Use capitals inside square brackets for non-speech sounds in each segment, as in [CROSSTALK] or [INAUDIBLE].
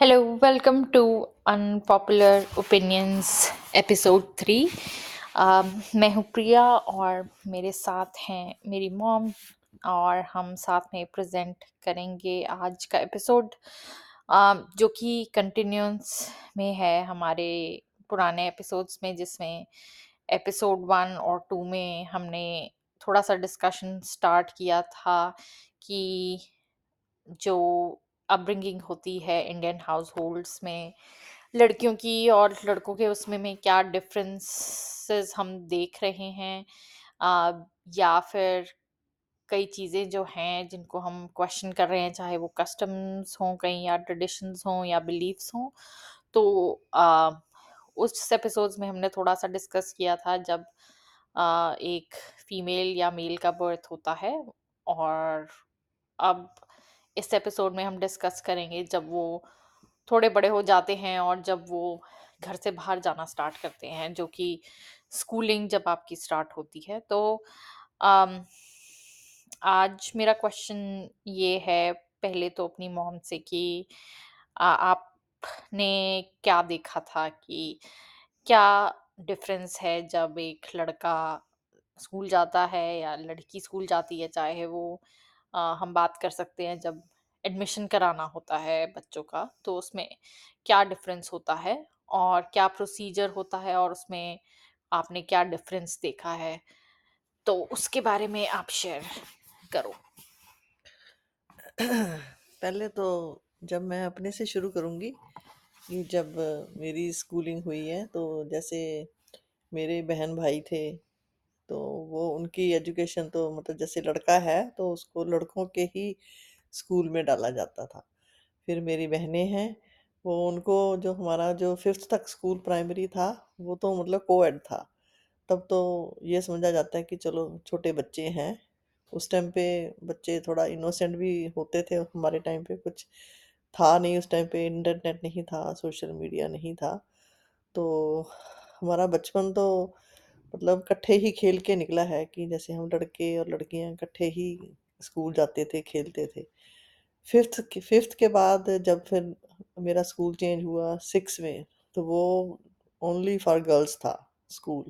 Hello, welcome to Unpopular Opinions episode three मैं हूँ प्रिया और मेरे साथ हैं मेरी मॉम और हम साथ में प्रेजेंट करेंगे आज का एपिसोड जो कि कंटिन्यूस में है हमारे पुराने एपिसोड्स में जिसमें एपिसोड वन और टू में हमने थोड़ा सा डिस्कशन स्टार्ट किया था कि जो अपब्रिंगिंग होती है इंडियन हाउस होल्ड्स में लड़कियों की और लड़कों के उसमें में क्या डिफरेंसेस हम देख रहे हैं? आ, या फिर कई चीज़ें जो हैं जिनको हम क्वेश्चन कर रहे हैं चाहे वो कस्टम्स हों कहीं या ट्रेडिशंस हों या बिलीव्स हों तो आ, उस एपिसोड्स में हमने थोड़ा सा डिस्कस किया था जब आ, एक फीमेल या मेल का बर्थ होता है और अब इस एपिसोड में हम डिस्कस करेंगे जब वो थोड़े बड़े हो जाते हैं और जब वो घर से बाहर जाना स्टार्ट करते हैं जो कि स्कूलिंग जब आपकी स्टार्ट होती है। तो आम, आज मेरा क्वेश्चन ये है पहले तो अपनी मॉम से कि आ, आपने क्या देखा था कि क्या डिफरेंस है जब एक लड़का स्कूल जाता है या लड़की स्कूल जाती है चाहे वो हम बात कर सकते हैं जब एडमिशन कराना होता है बच्चों का तो उसमें क्या डिफरेंस होता है और क्या प्रोसीजर होता है और उसमें आपने क्या डिफरेंस देखा है? तो उसके बारे में आप शेयर करो। पहले तो जब मैं अपने से शुरू करूँगी कि जब मेरी स्कूलिंग हुई है तो जैसे मेरे बहन भाई थे तो वो उनकी एजुकेशन तो मतलब जैसे लड़का है तो उसको लड़कों के ही स्कूल में डाला जाता था। फिर मेरी बहनें हैं, वो उनको जो हमारा जो फिफ्थ तक स्कूल प्राइमरी था, वो तो मतलब कोएड था। तब तो ये समझा जाता है कि चलो छोटे बच्चे हैं, उस टाइम पे बच्चे थोड़ा इनोसेंट भी होते थे हमारे टाइम पे, कुछ था नहीं उस टाइम पे, इंटरनेट नहीं था, सोशल मीडिया नहीं था। तो हमारा बचपन तो मतलब इकट्ठे ही खेल के निकला है कि जैसे हम लड़के और लड़कियाँ इकट्ठे ही स्कूल जाते थे, खेलते थे। फिफ्थ के फिफ्थ के बाद जब फिर मेरा स्कूल चेंज हुआ सिक्स में तो वो ओनली फॉर गर्ल्स था स्कूल।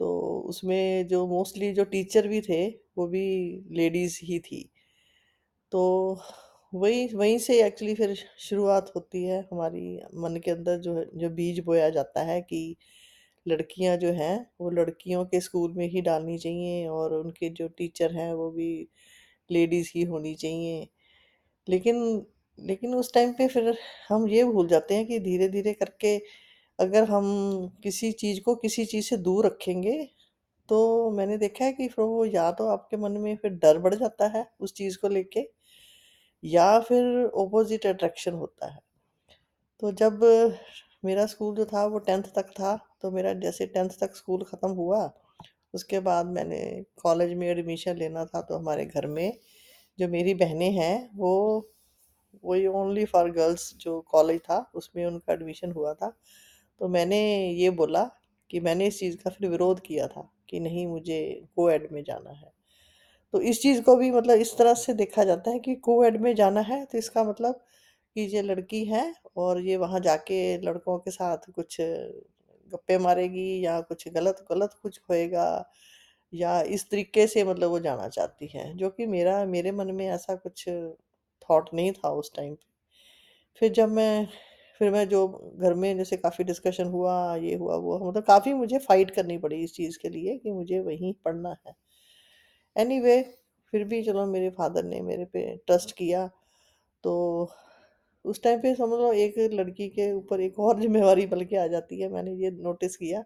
तो उसमें जो मोस्टली जो टीचर भी थे, वो भी लेडीज़ ही थी। तो वही, वहीं से एक्चुअली फिर शुरुआत होती है हमारी, मन के अंदर जो है, जो बीज बोया जाता है कि लड़कियाँ जो हैं, वो लड़कियों के स्कूल में ही डालनी चाहिए और उनके जो टीचर हैं, वो भी लेडीज़ ही होनी चाहिए। लेकिन लेकिन उस टाइम पे फिर हम ये भूल जाते हैं कि धीरे धीरे करके अगर हम किसी चीज़ को किसी चीज़ से दूर रखेंगे तो मैंने देखा है कि फिर वो या तो आपके मन में फिर डर बढ़ जाता है उस चीज़ को लेके, या फिर ऑपोजिट अट्रैक्शन होता है। तो जब मेरा स्कूल जो था, वो टेंथ तक था तो मेरा जैसे टेंथ तक स्कूल ख़त्म हुआ, उसके बाद मैंने कॉलेज में एडमिशन लेना था तो हमारे घर में जो मेरी बहनें हैं, वो वही ओनली फॉर गर्ल्स जो कॉलेज था, उसमें उनका एडमिशन हुआ था। तो मैंने ये बोला कि मैंने इस चीज़ का फिर विरोध किया था कि नहीं मुझे को एड में जाना है। तो इस चीज़ को भी मतलब इस तरह से देखा जाता है कि कोएड में जाना है तो इसका मतलब कि ये लड़की है और ये वहाँ जाके लड़कों के साथ कुछ गप्पे मारेगी या कुछ गलत गलत कुछ होएगा या इस तरीके से मतलब वो जाना चाहती है जो कि मेरा मेरे मन में ऐसा कुछ थॉट नहीं था उस टाइम पे। फिर जब मैं फिर मैं जो घर में जैसे काफ़ी डिस्कशन हुआ ये हुआ वो हुआ, मतलब काफ़ी मुझे फाइट करनी पड़ी इस चीज़ के लिए कि मुझे वहीं पढ़ना है। एनीवे फिर भी चलो मेरे फादर ने मेरे पे ट्रस्ट किया तो उस टाइम पे समझ लो एक लड़की के ऊपर एक और जिम्मेवारी बल्कि आ जाती है। मैंने ये नोटिस किया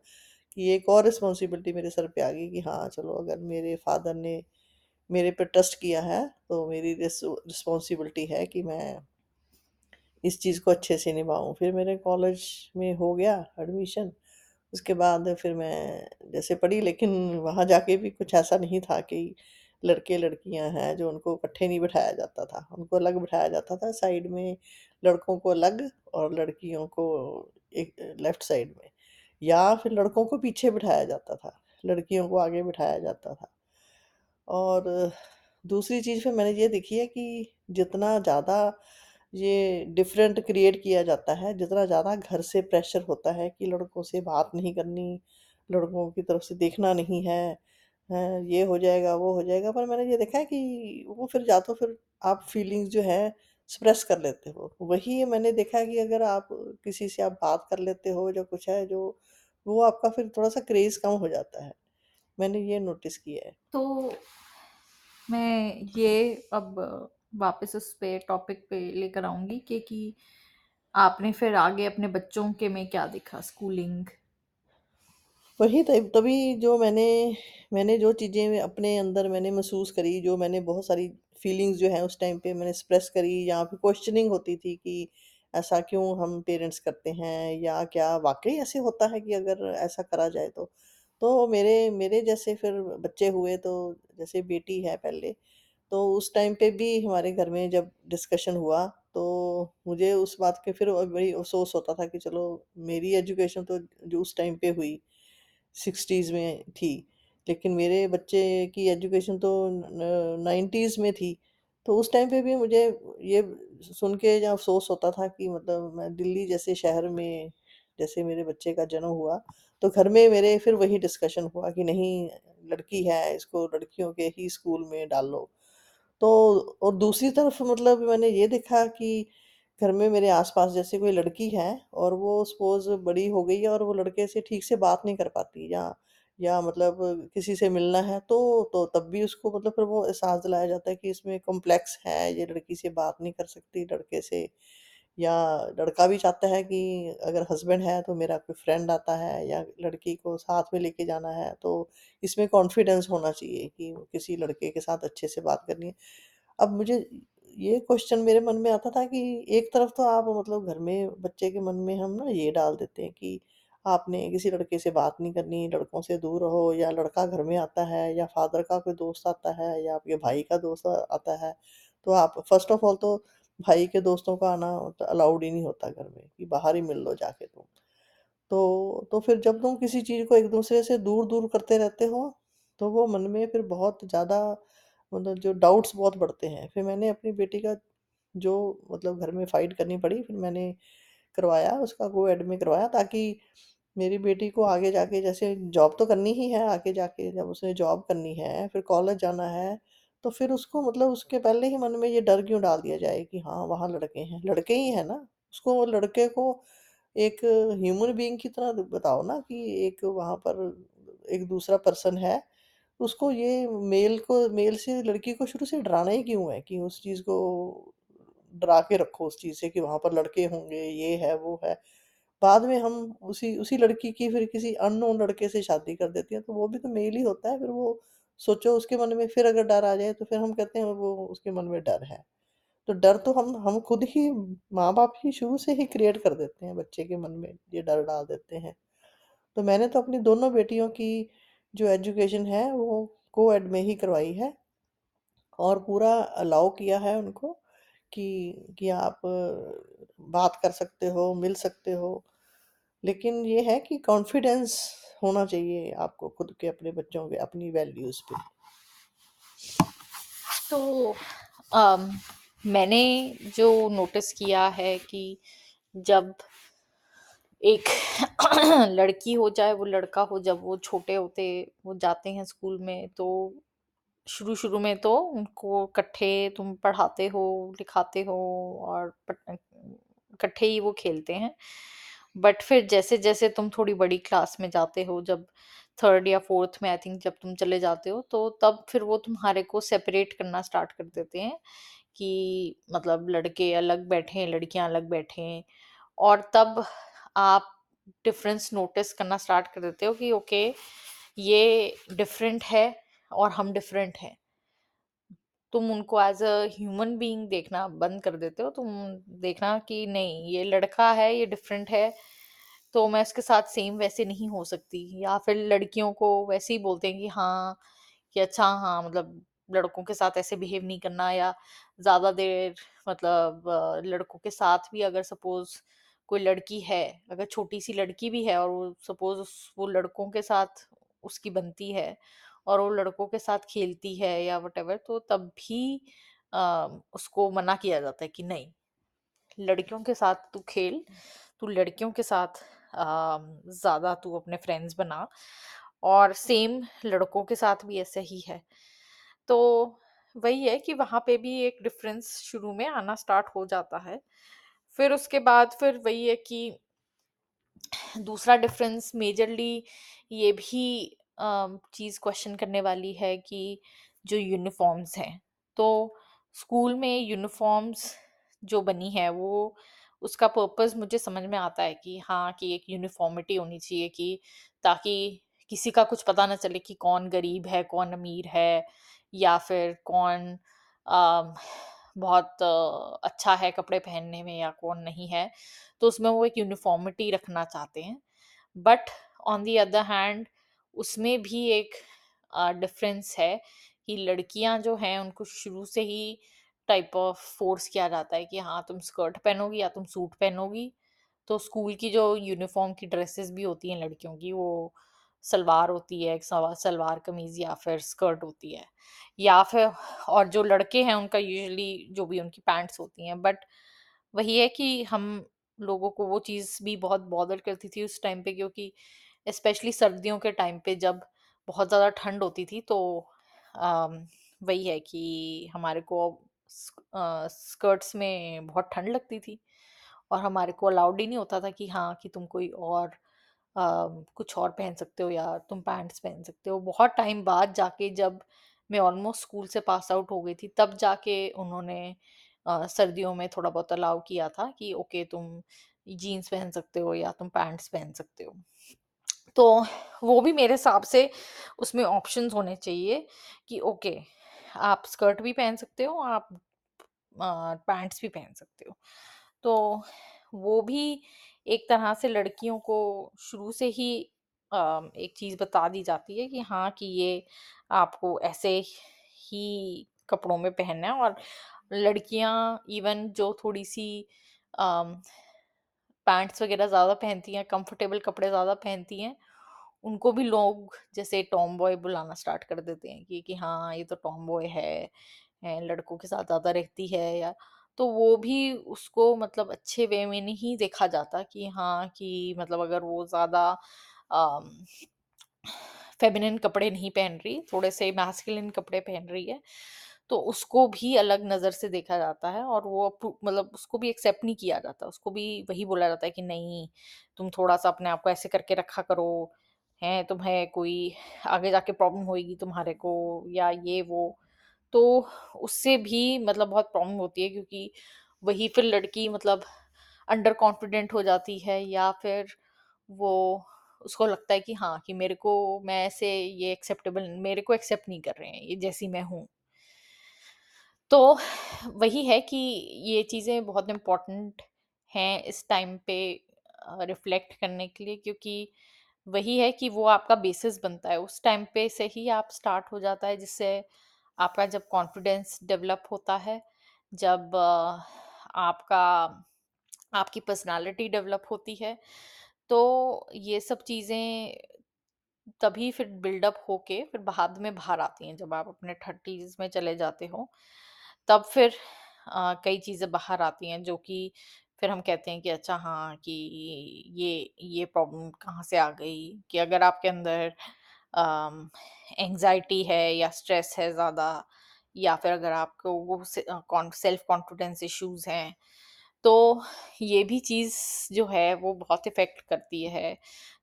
कि एक और रिस्पॉन्सिबिलिटी मेरे सर पे आ गई कि हाँ चलो अगर मेरे फादर ने मेरे पे ट्रस्ट किया है तो मेरी रिस्पॉन्सिबिलिटी है कि मैं इस चीज़ को अच्छे से निभाऊँ। फिर मेरे कॉलेज में हो गया एडमिशन उसके बाद फिर मैं जैसे पढ़ी, लेकिन वहाँ जाके भी कुछ ऐसा नहीं था कि लड़के लड़कियाँ हैं जो उनको इकट्ठे नहीं बिठाया जाता था। उनको अलग बिठाया जाता था। साइड में लड़कों को अलग और लड़कियों को एक, लेफ़्ट साइड में, या फिर लड़कों को पीछे बिठाया जाता था, लड़कियों को आगे बिठाया जाता था। और दूसरी चीज़ फिर मैंने ये देखी है कि जितना ज़्यादा ये डिफरेंट क्रिएट किया जाता है, जितना ज़्यादा घर से प्रेशर होता है कि लड़कों से बात नहीं करनी, लड़कों की तरफ़ से देखना नहीं है ये हो जाएगा, वो हो जाएगा, पर मैंने ये देखा है कि वो फिर या तो फिर आप फीलिंग्स जो है एक्सप्रेस कर लेते हो। वही मैंने देखा है कि अगर आप किसी से आप बात कर लेते हो जो कुछ है जो, वो आपका फिर थोड़ा सा क्रेज कम हो जाता है। मैंने ये नोटिस किया है। तो मैं ये अब वापस उस पे टॉपिक पे लेकर आऊँगी कि कि आपने फिर आगे अपने बच्चों के में क्या देखा? स्कूलिंग वही तब, तभी जो मैंने मैंने जो चीज़ें अपने अंदर मैंने महसूस करी, जो मैंने बहुत सारी फीलिंग्स जो हैं उस टाइम पे मैंने एक्सप्रेस करी या फिर क्वेश्चनिंग होती थी कि ऐसा क्यों हम पेरेंट्स करते हैं या क्या वाकई ऐसे होता है कि अगर ऐसा करा जाए तो? तो मेरे मेरे जैसे फिर बच्चे हुए तो जैसे बेटी है पहले तो उस टाइम पे भी हमारे घर में जब डिस्कशन हुआ तो मुझे उस बात के फिर बड़ी अफसोस होता था कि चलो मेरी एजुकेशन तो जो उस टाइम पे हुई 60s में थी। लेकिन मेरे बच्चे की एजुकेशन तो नाइन्टीज़ में थी। तो उस टाइम पे भी मुझे ये सुन के जब अफसोस होता था कि मतलब मैं दिल्ली जैसे शहर में जैसे मेरे बच्चे का जन्म हुआ तो घर में मेरे फिर वही डिस्कशन हुआ कि नहीं, लड़की है, इसको लड़कियों के ही स्कूल में डाल लो। तो और दूसरी तरफ़ मतलब मैंने ये देखा कि घर में मेरे आस-पास जैसे कोई लड़की है और वो सपोज़ बड़ी हो गई है और वो लड़के से ठीक से बात नहीं कर पाती या या मतलब किसी से मिलना है तो तो तब भी उसको मतलब फिर वो एहसास दिलाया जाता है कि इसमें कॉम्प्लेक्स है, ये लड़की से बात नहीं कर सकती लड़के से। या लड़का भी चाहता है कि अगर हस्बैंड है तो मेरा कोई फ्रेंड आता है या लड़की को साथ में लेके जाना है तो इसमें कॉन्फिडेंस होना चाहिए कि किसी लड़के के साथ अच्छे से बात करनी है। अब मुझे ये क्वेश्चन मेरे मन में आता था कि एक तरफ़ तो आप मतलब घर में, बच्चे के मन में हम ना ये डाल देते हैं कि आपने किसी लड़के से बात नहीं करनी, लड़कों से दूर रहो या लड़का घर में आता है या फादर का कोई दोस्त आता है या आपके भाई का दोस्त आता है तो आप फ़र्स्ट ऑफ़ ऑल तो भाई के दोस्तों का आना तो अलाउड ही नहीं होता घर में कि बाहर ही मिल लो जाके तुम। तो तो फिर जब तुम किसी चीज़ को एक दूसरे से दूर दूर करते रहते हो तो वो मन में फिर बहुत ज़्यादा मतलब जो डाउट्स बहुत बढ़ते हैं। फिर मैंने अपनी बेटी का जो मतलब घर में फाइट करनी पड़ी, फिर मैंने करवाया, उसका कोएड में करवाया ताकि मेरी बेटी को आगे जाके जैसे जॉब तो करनी ही है, आगे जाके जब उसने जॉब करनी है, फिर कॉलेज जाना है तो फिर उसको मतलब उसके पहले ही मन में ये डर क्यों डाल दिया जाए कि हाँ वहाँ लड़के हैं, लड़के ही हैं ना। उसको वो लड़के को एक ह्यूमन बीइंग की तरह बताओ ना कि एक वहाँ पर एक दूसरा पर्सन है उसको ये मेल को, मेल से लड़की को शुरू से डराना ही क्यों है कि उस चीज़ को डरा के रखो उस चीज़ से कि वहाँ पर लड़के होंगे, ये है, वो है। बाद में हम उसी उसी लड़की की फिर किसी अननोन लड़के से शादी कर देती हैं तो वो भी तो मेल ही होता है, फिर वो सोचो उसके मन में फिर अगर डर आ जाए तो फिर हम कहते हैं वो उसके मन में डर है। तो डर तो हम हम खुद ही माँ बाप ही शुरू से ही क्रिएट कर देते हैं बच्चे के मन में, ये डर डाल देते हैं। तो मैंने तो अपनी दोनों बेटियों की जो एजुकेशन है वो को एड में ही करवाई है और पूरा अलाउ किया है उनको कि कि आप बात कर सकते हो मिल सकते हो। लेकिन ये है कि कॉन्फिडेंस होना चाहिए आपको खुद के अपने बच्चों के अपनी वैल्यूज़ पे। तो अम, मैंने जो नोटिस किया है कि जब एक [CLEARS THROAT] लड़की हो चाहे वो लड़का हो, जब वो छोटे होते, वो जाते हैं स्कूल में तो शुरू शुरू में तो उनको इकट्ठे तुम पढ़ाते हो, लिखाते हो और इकट्ठे ही वो खेलते हैं। बट फिर जैसे जैसे तुम थोड़ी बड़ी क्लास में जाते हो, जब थर्ड या फोर्थ में, आई थिंक, जब तुम चले जाते हो तो तब फिर वो तुम्हारे को सेपरेट करना स्टार्ट कर देते हैं कि मतलब लड़के अलग बैठे लड़कियाँ अलग बैठे और तब आप डिफरेंस नोटिस करना स्टार्ट कर देते हो कि ओके ये डिफरेंट है और हम डिफरेंट हैं। तुम उनको एज अ ह्यूमन बीइंग देखना बंद कर देते हो, तुम देखना कि नहीं, ये लड़का है, ये डिफरेंट है तो मैं उसके साथ सेम वैसे नहीं हो सकती। या फिर लड़कियों को वैसे ही बोलते हैं कि हाँ कि अच्छा हाँ मतलब लड़कों के साथ ऐसे बिहेव नहीं करना या ज़्यादा देर मतलब लड़कों के साथ भी अगर सपोज़ कोई लड़की है अगर छोटी सी लड़की भी है और वो सपोज़ वो लड़कों के साथ उसकी बनती है और वो लड़कों के साथ खेलती है या वटेवर तो तब भी अ, उसको मना किया जाता है कि नहीं लड़कियों के साथ तू खेल, तू लड़कियों के साथ ज़्यादा तू अपने फ्रेंड्स बना और सेम लड़कों के साथ भी ऐसा ही है। तो वही है कि वहाँ पे भी एक डिफ़रेंस शुरू में आना स्टार्ट हो जाता है। फिर उसके बाद फिर वही है कि दूसरा डिफरेंस मेजरली ये भी चीज़ क्वेश्चन करने वाली है कि जो यूनिफॉर्म्स हैं। तो स्कूल में यूनिफॉर्म्स जो बनी है वो उसका पर्पस मुझे समझ में आता है कि हाँ कि एक यूनिफॉर्मिटी होनी चाहिए कि ताकि किसी का कुछ पता ना चले कि कौन गरीब है कौन अमीर है या फिर कौन अम, बहुत अच्छा है कपड़े पहनने में या कौन नहीं है तो उसमें वो एक यूनिफॉर्मिटी रखना चाहते हैं। But on the other hand उसमें भी एक डिफरेंस है कि लड़कियाँ जो हैं, उनको शुरू से ही टाइप ऑफ़ फोर्स किया जाता है कि हाँ तुम स्कर्ट पहनोगी या तुम सूट पहनोगी। तो स्कूल की जो यूनिफॉर्म की ड्रेसेस भी होती हैं लड़कियों की, वो सलवार होती है एक सलवार कमीज या फिर स्कर्ट होती है। या फिर और जो लड़के हैं उनका यूजुअली जो भी उनकी पैंट्स होती हैं बट वही है कि हम लोगों को वो चीज़ भी बहुत बॉदर करती थी उस टाइम पे क्योंकि स्पेशली सर्दियों के टाइम पे जब बहुत ज़्यादा ठंड होती थी तो अम, वही है कि हमारे को स्कर्ट्स में बहुत ठंड लगती थी। और हमारे को अलाउड ही नहीं होता था कि हाँ कि तुम कोई और कुछ और पहन सकते हो या तुम पैंट्स पहन सकते हो। बहुत टाइम बाद जाके जब मैं ऑलमोस्ट स्कूल से पास आउट हो गई थी तब जाके उन्होंने अ, सर्दियों में थोड़ा बहुत अलाउ किया था कि ओके तुम जीन्स पहन सकते हो या तुम पैंट्स पहन सकते हो। तो वो भी मेरे हिसाब से उसमें ऑप्शंस होने चाहिए कि ओके आप स्कर्ट भी पहन सकते हो आप पैंट्स भी पहन सकते हो। तो वो भी एक तरह से लड़कियों को शुरू से ही एक चीज़ बता दी जाती है कि हाँ कि ये आपको ऐसे ही कपड़ों में पहनना है और लड़कियाँ इवन जो थोड़ी सी पैंट्स वगैरह ज़्यादा पहनती हैं, कंफर्टेबल कपड़े ज़्यादा पहनती हैं, उनको भी लोग जैसे टॉम बॉय बुलाना स्टार्ट कर देते हैं कि कि हाँ ये तो टॉम बॉय है, लड़कों के साथ ज़्यादा रहती है या तो वो भी उसको मतलब अच्छे वे में नहीं देखा जाता कि हाँ कि मतलब अगर वो ज़्यादा फेमिनिन कपड़े नहीं पहन रही, थोड़े से मैस्कुलिन कपड़े पहन रही है तो उसको भी अलग नज़र से देखा जाता है और वो मतलब उसको भी एक्सेप्ट नहीं किया जाता। उसको भी वही बोला जाता है कि नहीं, तुम थोड़ा सा अपने आप को ऐसे करके रखा करो, हैं, तुम्हें कोई आगे जाके प्रॉब्लम होएगी तुम्हारे को या ये, वो। तो उससे भी मतलब बहुत प्रॉब्लम होती है क्योंकि वही फिर लड़की मतलब अंडर कॉन्फिडेंट हो जाती है या फिर वो उसको लगता है कि हाँ कि मेरे को, मैं ऐसे ये एक्सेप्टेबल मेरे को एक्सेप्ट नहीं कर रहे हैं, ये जैसी मैं हूँ। तो वही है कि ये चीज़ें बहुत इम्पोर्टेंट हैं इस टाइम पे रिफ्लेक्ट करने के लिए क्योंकि वही है कि वो आपका बेसिस बनता है। उस टाइम पे से ही आप स्टार्ट हो जाता है, जिससे आपका जब कॉन्फिडेंस डेवलप होता है जब आपका आपकी पर्सनालिटी डेवलप होती है तो ये सब चीज़ें तभी फिर बिल्डअप होके फिर बाद में बाहर आती हैं जब आप अपने थर्टीज में चले जाते हो तब फिर अ, कई चीज़ें बाहर आती हैं जो कि फिर हम कहते हैं कि अच्छा हाँ कि ये ये प्रॉब्लम कहाँ से आ गई कि अगर आपके अंदर एंजाइटी है या स्ट्रेस है ज़्यादा या फिर अगर आपको वो सेल्फ कॉन्फिडेंस इश्यूज़ हैं तो ये भी चीज़ जो है वो बहुत इफ़ेक्ट करती है।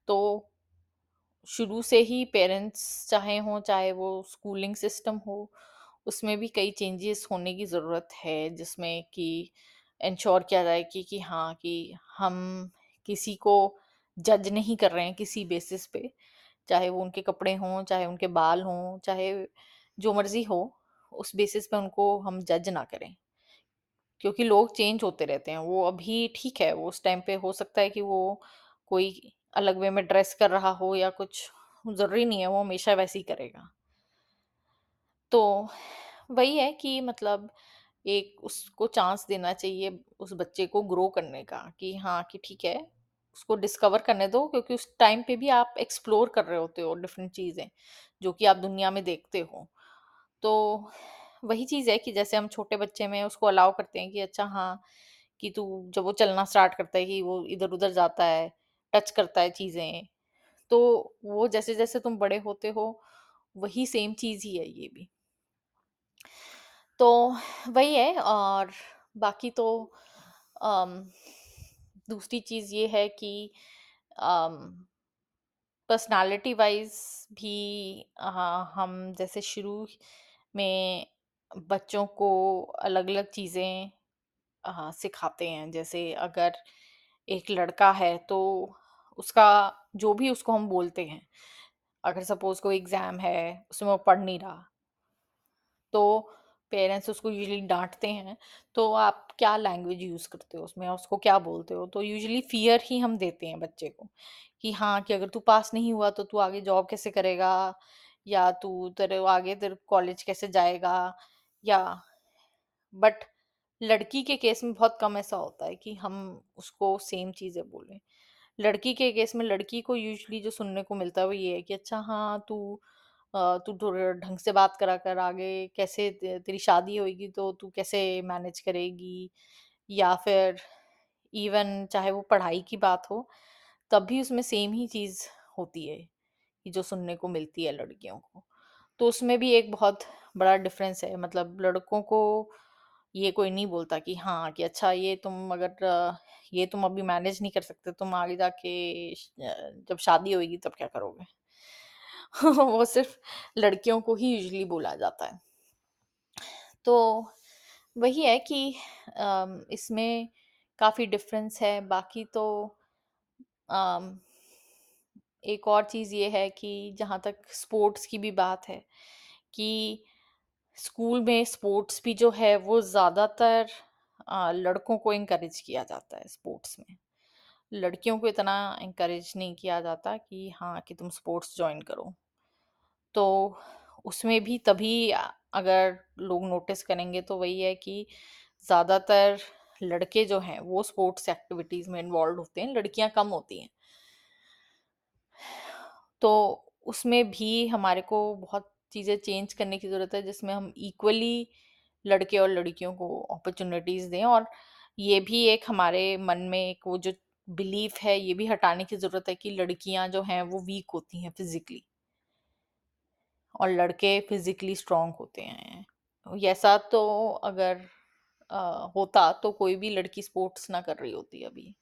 तो शुरू से ही पेरेंट्स चाहे हों, चाहे वो स्कूलिंग सिस्टम हो, उसमें भी कई चेंजेस होने की ज़रूरत है, जिसमें कि इंश्योर किया जाए कि कि हाँ कि हम किसी को जज नहीं कर रहे हैं किसी बेसिस पे। चाहे वो उनके कपड़े हों, चाहे उनके बाल हों, चाहे जो मर्ज़ी हो, उस बेसिस पे उनको हम जज ना करें। क्योंकि लोग चेंज होते रहते हैं। वो अभी ठीक है, वो उस टाइम पे हो सकता है कि वो कोई अलग वे में ड्रेस कर रहा हो या कुछ ज़रूरी नहीं है, वो हमेशा वैसे ही करेगा। तो वही है कि मतलब एक उसको चांस देना चाहिए उस बच्चे को ग्रो करने का कि हाँ कि ठीक है उसको डिस्कवर करने दो क्योंकि उस टाइम पे भी आप एक्सप्लोर कर रहे होते हो डिफरेंट चीज़ें जो कि आप दुनिया में देखते हो तो वही चीज़ है कि जैसे हम छोटे बच्चे में उसको अलाउ करते हैं कि अच्छा हाँ कि तू जब वो चलना स्टार्ट करता है कि वो इधर-उधर जाता है, टच करता है चीज़ें, तो वो जैसे-जैसे तुम बड़े होते हो, वही सेम चीज़ ही है ये भी। तो वही है और बाकी तो अम, दूसरी चीज़ ये है कि पर्सनैलिटी वाइज़ भी हाँ, हम जैसे शुरू में बच्चों को अलग-अलग चीज़ें अ, सिखाते हैं। जैसे अगर एक लड़का है तो उसका जो भी उसको हम बोलते हैं, अगर सपोज़ कोई एग्ज़ाम है, उसमें वो पढ़ नहीं रहा तो पेरेंट्स उसको यूजली डांटते हैं, तो आप क्या लैंग्वेज यूज़ करते हो उसमें, उसको क्या बोलते हो? तो यूजली फ़ियर ही हम देते हैं बच्चे को, कि हाँ, कि अगर तू पास नहीं हुआ तो तू आगे जॉब कैसे करेगा? या तू तेरे आगे तेरे कॉलेज कैसे जाएगा? या बट लड़की के केस में बहुत कम ऐसा होता है कि हम उसको सेम चीज़ें बोलें। लड़की के केस में लड़की को यूजली जो सुनने को मिलता है वो ये है कि अच्छा हाँ, तू तू ढंग से बात करा कर, आगे कैसे तेरी शादी होएगी तो तू कैसे मैनेज करेगी? या फिर इवन चाहे वो पढ़ाई की बात हो, तब भी उसमें सेम ही चीज़ होती है, कि जो सुनने को मिलती है लड़कियों को। तो उसमें भी एक बहुत बड़ा डिफ़रेंस है मतलब लड़कों को ये कोई नहीं बोलता कि हाँ, कि अच्छा ये तुम अगर ये तुम अभी मैनेज नहीं कर सकते, तुम आगे जाके जब शादी होएगी तब क्या करोगे? [LAUGHS] वो सिर्फ़ लड़कियों को ही यूजली बोला जाता है। तो वही है कि इसमें काफ़ी डिफ़रेंस है, बाकी तो एक और चीज़ ये है कि जहाँ तक स्पोर्ट्स की भी बात है, कि स्कूल में स्पोर्ट्स भी जो है वो ज़्यादातर लड़कों को एनकरेज किया जाता है स्पोर्ट्स में। लड़कियों को इतना एनकरेज नहीं किया जाता कि हाँ, कि तुम स्पोर्ट्स ज्वाइन करो। तो उसमें भी तभी अगर लोग नोटिस करेंगे तो वही है कि ज़्यादातर लड़के जो हैं वो स्पोर्ट्स एक्टिविटीज़ में इन्वॉल्व होते हैं, लड़कियाँ कम होती हैं। तो उसमें भी हमारे को बहुत चीज़ें चेंज करने की ज़रूरत है जिसमें हम इक्वली लड़के और लड़कियों को अपॉर्च्युनिटीज़ दें और ये भी एक हमारे मन में एक वो जो बिलीफ है ये भी हटाने की ज़रूरत है कि लड़कियाँ जो हैं वो वीक होती हैं फिजिकली और लड़के फिजिकली स्ट्रांग होते हैं। ऐसा तो अगर अ, होता तो कोई भी लड़की स्पोर्ट्स ना कर रही होती अभी।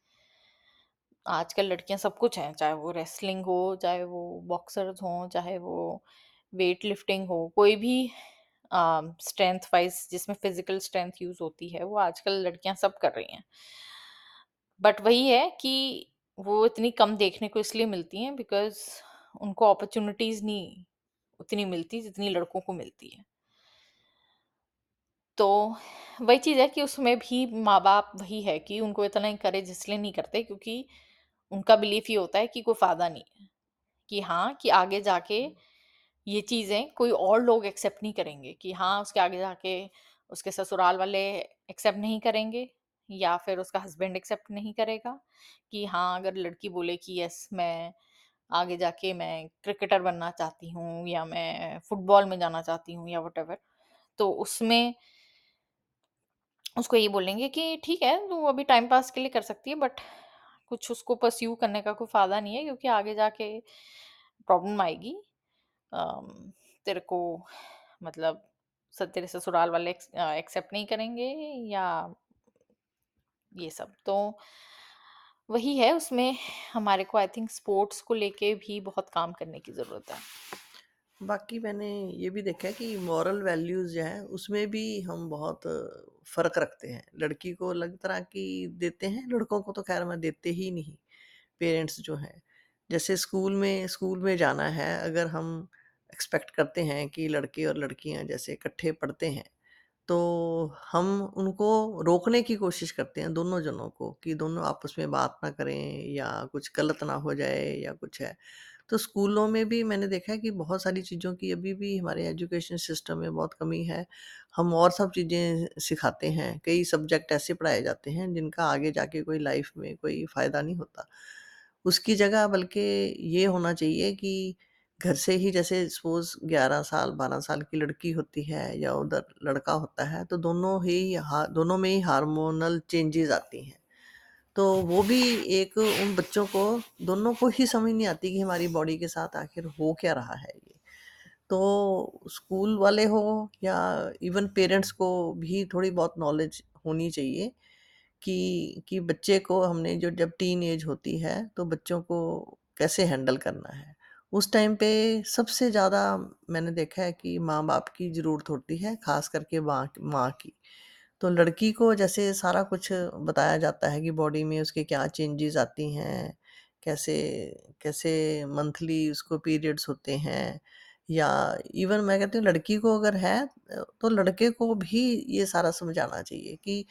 आजकल लड़कियाँ सब कुछ हैं चाहे वो रेसलिंग हो चाहे वो बॉक्सर्स हों चाहे वो वेट लिफ्टिंग हो कोई भी स्ट्रेंथ वाइज जिसमें फ़िज़िकल स्ट्रेंथ यूज़ होती है वो आजकल लड़कियाँ सब कर रही हैं। बट वही है कि वो इतनी कम देखने को इसलिए मिलती हैं बिकॉज़ उनको अपॉर्चुनिटीज़ नहीं उतनी मिलती जितनी लड़कों को मिलती है तो वही चीज़ है कि उसमें भी माँ-बाप वही है कि उनको इतना एनकरेज इसलिए नहीं करते क्योंकि उनका बिलीफ ये होता है कि कोई फ़ायदा नहीं है। कि हाँ, कि आगे जाके ये चीज़ें कोई और लोग एक्सेप्ट नहीं करेंगे कि हाँ, उसके आगे जाके उसके ससुराल वाले एक्सेप्ट नहीं करेंगे या फिर उसका हस्बैंड एक्सेप्ट नहीं करेगा कि हाँ, अगर लड़की बोले कि यस मैं आगे जाके मैं क्रिकेटर बनना चाहती हूँ या मैं फुटबॉल में जाना चाहती हूँ या व्हाटएवर तो उसमें उसको ये बोलेंगे कि ठीक है, तू अभी टाइम पास के लिए कर सकती है बट कुछ उसको परस्यू करने का कोई फ़ायदा नहीं है, क्योंकि आगे जाके प्रॉब्लम आएगी। तेरे को मतलब स- तेरे ससुराल वाले एक्सेप्ट नहीं करेंगे या ये सब तो वही है उसमें हमारे को आई थिंक स्पोर्ट्स को लेके भी बहुत काम करने की ज़रूरत है बाकी मैंने ये भी देखा है कि मॉरल वैल्यूज़ जो हैं उसमें भी हम बहुत फ़र्क रखते हैं। लड़की को अलग तरह की देते हैं, लड़कों को तो ख़ैर मैं देते ही नहीं, पेरेंट्स जो हैं। जैसे स्कूल में स्कूल में जाना है अगर हम एक्सपेक्ट करते हैं कि लड़के और लड़कियाँ जैसे इकट्ठे पढ़ते हैं, तो हम उनको रोकने की कोशिश करते हैं दोनों जनों को कि दोनों आपस में बात ना करें या कुछ गलत ना हो जाए या कुछ है। तो स्कूलों में भी मैंने देखा है कि बहुत सारी चीज़ों की अभी भी हमारे एजुकेशन सिस्टम में बहुत कमी है। हम और सब चीज़ें सिखाते हैं, कई सब्जेक्ट ऐसे पढ़ाए जाते हैं जिनका आगे जाके कोई लाइफ़ में कोई फ़ायदा नहीं होता। उसकी जगह बल्कि ये होना चाहिए कि घर से ही जैसे सपोज़ 11 साल, 12 साल की लड़की होती है या उधर लड़का होता है, तो दोनों ही हा दोनों में ही हार्मोनल चेंजेज़ आती हैं। तो वो भी एक उन बच्चों को दोनों को ही समझ नहीं आती कि हमारी बॉडी के साथ आखिर हो क्या रहा है ये। तो स्कूल वाले हो या इवन पेरेंट्स को भी थोड़ी बहुत नॉलेज होनी चाहिए कि कि बच्चे को हमने जो जब टीन एज होती है तो बच्चों को कैसे हैंडल करना है। उस टाइम पे सबसे ज़्यादा मैंने देखा है कि माँ-बाप की ज़रूरत होती है, ख़ास करके माँ माँ की। तो लड़की को जैसे सारा कुछ बताया जाता है कि बॉडी में उसके क्या चेंजेज़ आती हैं, कैसे कैसे मंथली उसको पीरियड्स होते हैं या इवन मैं कहती हूँ लड़की को अगर है तो लड़के को भी ये सारा समझाना चाहिए कि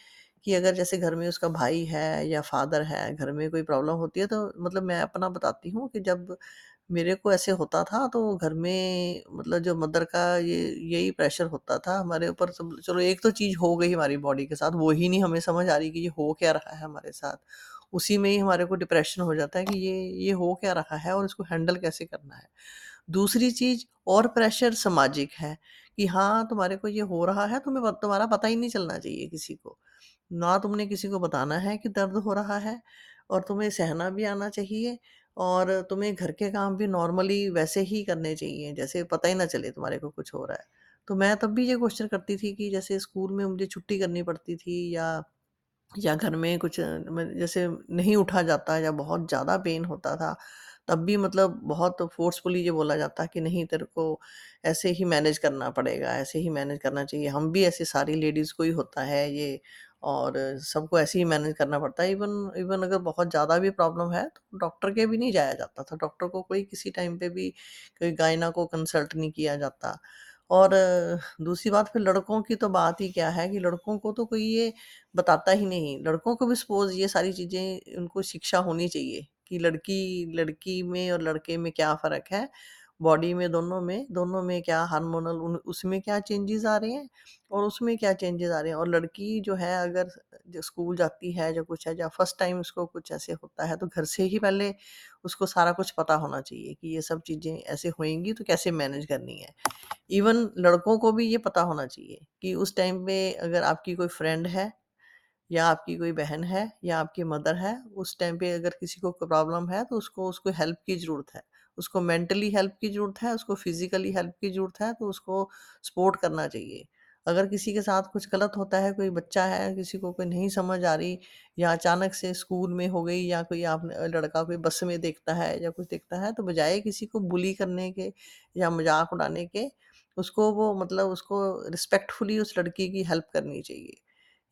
कि अगर जैसे घर में उसका भाई है या फादर है, घर में कोई प्रॉब्लम होती है तो मतलब मैं अपना बताती हूँ कि जब मेरे को ऐसे होता था तो घर में मतलब जो मदर का ये यही प्रेशर होता था हमारे ऊपर सब चलो एक तो चीज़ हो गई हमारी बॉडी के साथ वो ही नहीं हमें समझ आ रही कि ये हो क्या रहा है हमारे साथ। उसी में ही हमारे को डिप्रेशन हो जाता है कि ये ये हो क्या रहा है और इसको हैंडल कैसे करना है। दूसरी चीज़ और प्रेशर सामाजिक है कि हाँ, तुम्हारे को ये हो रहा है तुम्हें तुम्हारा पता ही नहीं चलना चाहिए किसी को। ना तुमने किसी को बताना है कि दर्द हो रहा है और तुम्हें सहना भी आना चाहिए और तुम्हें घर के काम भी नॉर्मली वैसे ही करने चाहिए जैसे पता ही ना चले तुम्हारे को कुछ हो रहा है। तो मैं तब भी ये क्वेश्चन करती थी कि जैसे स्कूल में मुझे छुट्टी करनी पड़ती थी या या घर में कुछ जैसे नहीं उठा जाता या बहुत ज़्यादा पेन होता था, तब भी मतलब बहुत फ़ोर्सफुली ये बोला जाता कि नहीं तेरे को ऐसे ही मैनेज करना पड़ेगा, ऐसे ही मैनेज करना चाहिए। हम भी ऐसे सारी लेडीज़ को ही होता है ये और सबको ऐसे ही मैनेज करना पड़ता है। इवन इवन अगर बहुत ज़्यादा भी प्रॉब्लम है तो डॉक्टर के भी नहीं जाया जाता था। डॉक्टर को कोई किसी टाइम पे भी कोई गायना को कंसल्ट नहीं किया जाता। और दूसरी बात फिर लड़कों की तो बात ही क्या है कि लड़कों को तो कोई ये बताता ही नहीं। लड़कों को भी सपोज़ ये सारी चीज़ें उनको शिक्षा होनी चाहिए कि लड़की लड़की में और लड़के में क्या फ़र्क है, बॉडी में दोनों में दोनों में क्या हार्मोनल उन उसमें क्या चेंजेज़ आ रहे हैं और उसमें क्या चेंजेस आ रहे हैं और लड़की जो है अगर जो स्कूल जाती है, जो कुछ है, या फ़र्स्ट टाइम उसको कुछ ऐसे होता है, तो घर से ही पहले उसको सारा कुछ पता होना चाहिए कि ये सब चीज़ें ऐसे होएँगी तो कैसे मैनेज करनी है। इवन लड़कों को भी ये पता होना चाहिए कि उस टाइम पे अगर आपकी कोई फ्रेंड है या आपकी कोई बहन है या आपकी मदर है, उस टाइम पे अगर किसी को प्रॉब्लम है तो उसको उसको हेल्प की ज़रूरत है। उसको मेंटली हेल्प की ज़रूरत है, उसको फिज़िकली हेल्प की ज़रूरत है, तो उसको सपोर्ट करना चाहिए। अगर किसी के साथ कुछ गलत होता है, कोई बच्चा है, किसी को कोई नहीं समझ आ रही या अचानक से स्कूल में हो गई या कोई आपने लड़का कोई बस में देखता है या कुछ देखता है, तो बजाय किसी को बुली करने के या मज़ाक उड़ाने के, उसको वो मतलब उसको रिस्पेक्टफुली उस लड़की की हेल्प करनी चाहिए।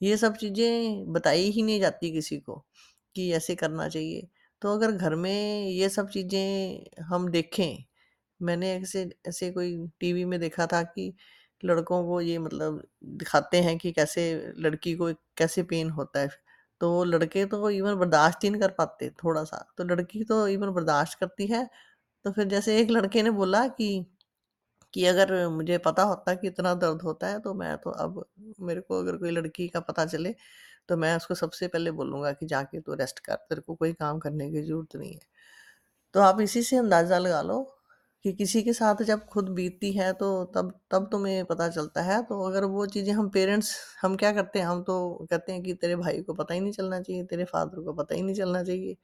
ये सब चीज़ें बताई ही नहीं जाती किसी को कि ऐसे करना चाहिए। तो अगर घर में ये सब चीज़ें हम देखें, मैंने ऐसे ऐसे कोई टीवी में देखा था कि लड़कों को ये मतलब दिखाते हैं कि कैसे लड़की को कैसे पेन होता है। तो लड़के तो इवन बर्दाश्त ही नहीं कर पाते थोड़ा-सा, तो लड़की तो इवन बर्दाश्त करती है। तो फिर जैसे एक लड़के ने बोला कि कि अगर मुझे पता होता कि इतना दर्द होता है तो मैं तो अब मेरे को अगर कोई लड़की का पता चले तो मैं उसको सबसे पहले बोलूँगा कि जाके तू रेस्ट कर, तेरे को कोई काम करने की ज़रूरत नहीं है। तो आप इसी से अंदाज़ा लगा लो कि किसी के साथ जब खुद बीतती है तो तब तब तुम्हें पता चलता है। तो अगर वो चीज़ें हम पेरेंट्स हम क्या करते हैं, हम तो कहते हैं कि तेरे भाई को पता ही नहीं चलना चाहिए, तेरे फादर को पता ही नहीं चलना चाहिए।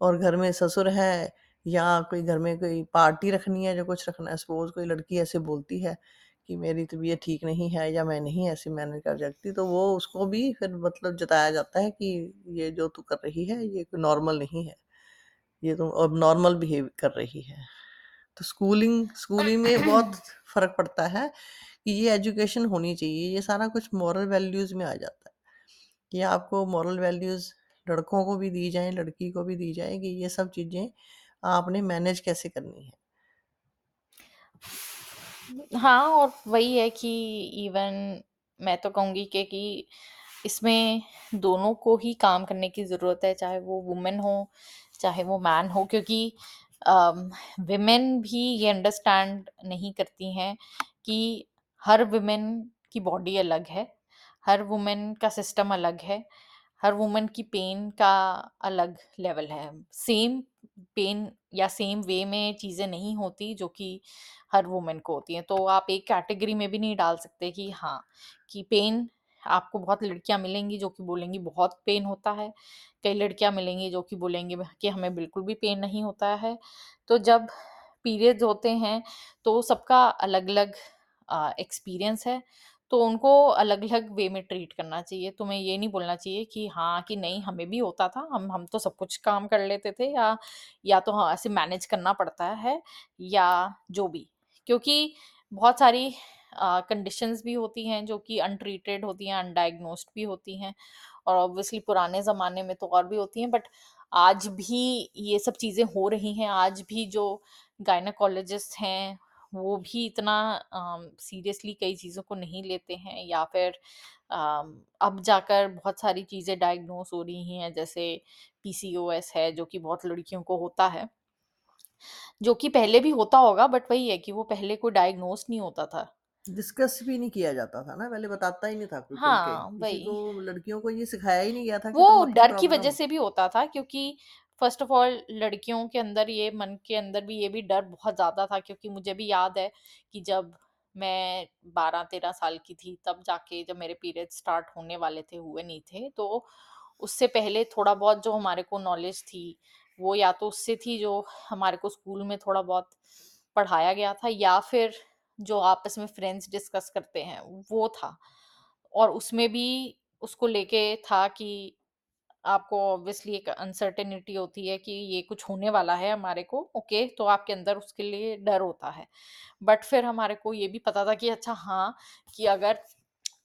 और घर में ससुर है या कोई घर में कोई पार्टी रखनी है, जो कुछ रखना है, सपोज़ कोई लड़की ऐसे बोलती है कि मेरी तबीयत ठीक नहीं है या मैं नहीं ऐसे मैनेज कर सकती, तो वो उसको भी फिर मतलब जताया जाता है कि ये जो तू कर रही है, ये कोई नॉर्मल नहीं है। ये तुम अबनॉर्मल बिहेव कर रही है। तो स्कूलिंग स्कूलिंग में बहुत [COUGHS] फ़र्क पड़ता है कि ये एजुकेशन होनी चाहिए, ये सारा कुछ मॉरल वैल्यूज़ में आ जाता है कि आपको मॉरल वैल्यूज़ लड़कों को भी दी जाएँ, लड़की को भी दी जाए कि ये सब चीज़ें आपने मैनेज कैसे करनी है। हाँ, और वही है कि इवन मैं तो कहूँगी कि कि इसमें दोनों को ही काम करने की ज़रूरत है, चाहे वो वुमेन हो, चाहे वो मैन हो क्योंकि अम, विमेन भी ये अंडरस्टैंड नहीं करती हैं कि हर वुमेन की बॉडी अलग है, हर वुमेन का सिस्टम अलग है, हर वुमन की पेन का अलग लेवल है। सेम पेन या सेम वे में चीज़ें नहीं होती जो कि हर वुमेन को होती हैं। तो आप एक कैटेगरी में भी नहीं डाल सकते कि हाँ कि पेन आपको बहुत लड़कियाँ मिलेंगी जो कि बोलेंगी बहुत पेन होता है। कई लड़कियाँ मिलेंगी जो कि बोलेंगी कि हमें बिल्कुल भी पेन नहीं होता है। तो जब पीरियड्स होते हैं तो सबका अलग अलग एक्सपीरियंस है। तो उनको अलग-अलग वे में ट्रीट करना चाहिए। तुम्हें ये नहीं बोलना चाहिए कि हाँ, कि नहीं हमें भी होता था, हम हम तो सब कुछ काम कर लेते थे या या तो हाँ, ऐसे मैनेज करना पड़ता है या जो भी। क्योंकि बहुत सारी कंडीशंस भी होती हैं जो कि अनट्रीटेड होती हैं, अनडायग्नोस्ड भी होती हैं और ऑब्वियसली पुराने ज़माने में तो और भी होती हैं बट आज भी ये सब चीज़ें हो रही हैं। आज भी जो गायनेकोलॉजिस्ट हैं वो भी इतना सीरियसली कई चीज़ों को नहीं लेते हैं या फिर अम, अब जाकर बहुत सारी चीज़ें डायग्नोस हो रही हैं जैसे पीसीओएस है जो कि बहुत लड़कियों को होता है जो कि पहले भी होता होगा बट वही है कि वो पहले कोई डायग्नोस नहीं होता था। डिस्कस भी नहीं किया जाता था ना पहले बताता ही नहीं था कोई खुल के हाँ किसी वही। को लड़कियों को ये सिखाया ही नहीं गया था कि तुम वो अपनी डर की वजह प्रॉब्लम से भी होता था क्योंकि फ़र्स्ट ऑफ़ ऑल लड़कियों के अंदर ये, मन के अंदर भी ये भी डर बहुत ज़्यादा था, क्योंकि मुझे भी याद है कि जब मैं 12-13 साल की थी, तब जाके जब मेरे पीरियड स्टार्ट होने वाले थे, हुए नहीं थे तो उससे पहले थोड़ा बहुत जो हमारे को नॉलेज थी, वो या तो उससे थी जो हमारे को स्कूल में थोड़ा बहुत पढ़ाया गया था, या फिर जो आपस में फ्रेंड्स डिस्कस करते हैं, वो था। और उसमें भी उसको लेके था कि आपको ऑब्वियसली एक अनसर्टेनिटी होती है कि ये कुछ होने वाला है हमारे को ओके तो आपके अंदर उसके लिए डर होता है। बट फिर हमारे को ये भी पता था कि अच्छा हाँ कि अगर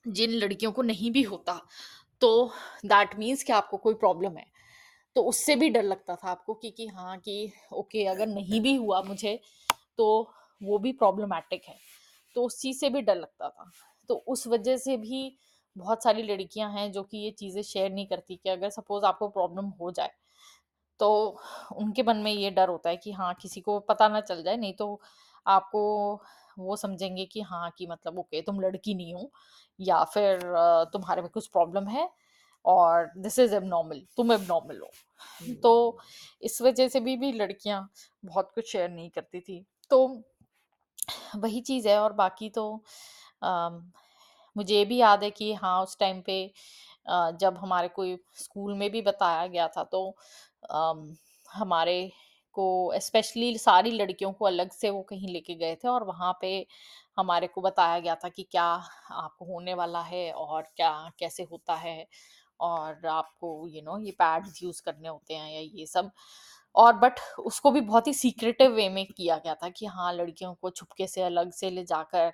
जिन लड़कियों को नहीं भी होता तो दैट मीन्स कि आपको कोई प्रॉब्लम है। तो उससे भी डर लगता था आपको कि कि हाँ कि ओके अगर नहीं भी हुआ मुझे तो वो भी प्रॉब्लमैटिक है। तो उस चीज़ से भी डर लगता था। तो उस वजह से भी बहुत सारी लड़कियाँ हैं जो कि ये चीज़ें शेयर नहीं करती कि अगर सपोज़ आपको प्रॉब्लम हो जाए तो उनके मन में ये डर होता है कि हाँ किसी को पता ना चल जाए नहीं तो आपको वो समझेंगे कि हाँ कि मतलब ओके तुम लड़की नहीं हो या फिर तुम्हारे में कुछ प्रॉब्लम है और दिस इज़ एबनॉर्मल तुम एबनॉर्मल हो। तो इस वजह से भी भी लड़कियाँ बहुत कुछ शेयर नहीं करती थी। तो वही चीज़ है और बाकी तो अम, मुझे ये भी याद है कि हाँ उस टाइम पे जब हमारे कोई स्कूल में भी बताया गया था तो हमारे को स्पेशली सारी लड़कियों को अलग से वो कहीं लेके गए थे और वहाँ पे हमारे को बताया गया था कि क्या आपको होने वाला है और क्या, कैसे होता है और आपको यू नो ये पैड्स यूज़ करने होते हैं या ये सब। और बट उसको भी बहुत ही सीक्रेटिव वे में किया गया था कि हाँ लड़कियों को छुपके से अलग से ले जाकर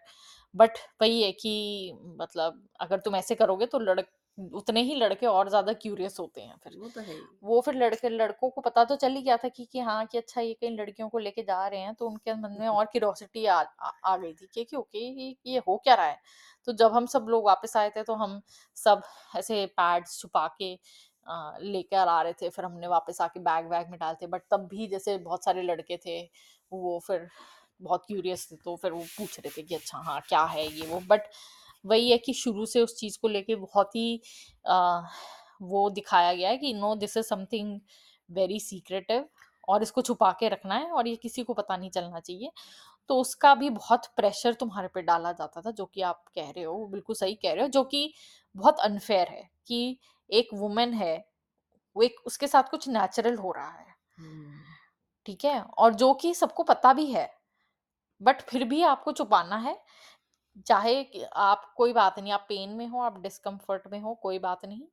बट वही है कि मतलब अगर तुम ऐसे करोगे तो लड़क उतने ही लड़के और ज़्यादा क्यूरियस होते हैं फिर। वो तो है वो फिर लड़के लड़कों को पता तो चल ही गया था कि कि हाँ कि अच्छा ये कहीं लड़कियों को लेके जा रहे हैं तो उनके मन में और क्यूरोसिटी आ, आ, आ गई थी कि कि ओके ये, हो क्या रहा है? तो जब हम सब लोग वापस आए थे तो हम सब ऐसे पैड्स छुपा के लेकर आ रहे थे। फिर हमने वापस आके बैग वैग में डालते बट तब भी जैसे बहुत सारे लड़के थे वो फिर बहुत क्यूरियस थे तो फिर वो पूछ रहे थे कि अच्छा हाँ क्या है ये वो? बट वही है कि शुरू से उस चीज़ को लेके बहुत ही अ, वो दिखाया गया है कि no this is something very secretive और इसको छुपा के रखना है और ये किसी को पता नहीं चलना चाहिए। तो उसका भी बहुत प्रेशर तुम्हारे पे डाला जाता था जो कि आप कह रहे हो बिल्कुल सही कह रहे हो जो कि बहुत अनफेयर है कि एक वुमेन है वो एक उसके साथ कुछ नेचुरल हो रहा है। हम्म, ठीक है? और जो कि सबको पता भी है बट फिर भी आपको छुपाना है। चाहे कि आप कोई बात नहीं आप पेन में हो आप डिस्कम्फर्ट में हो कोई बात नहीं।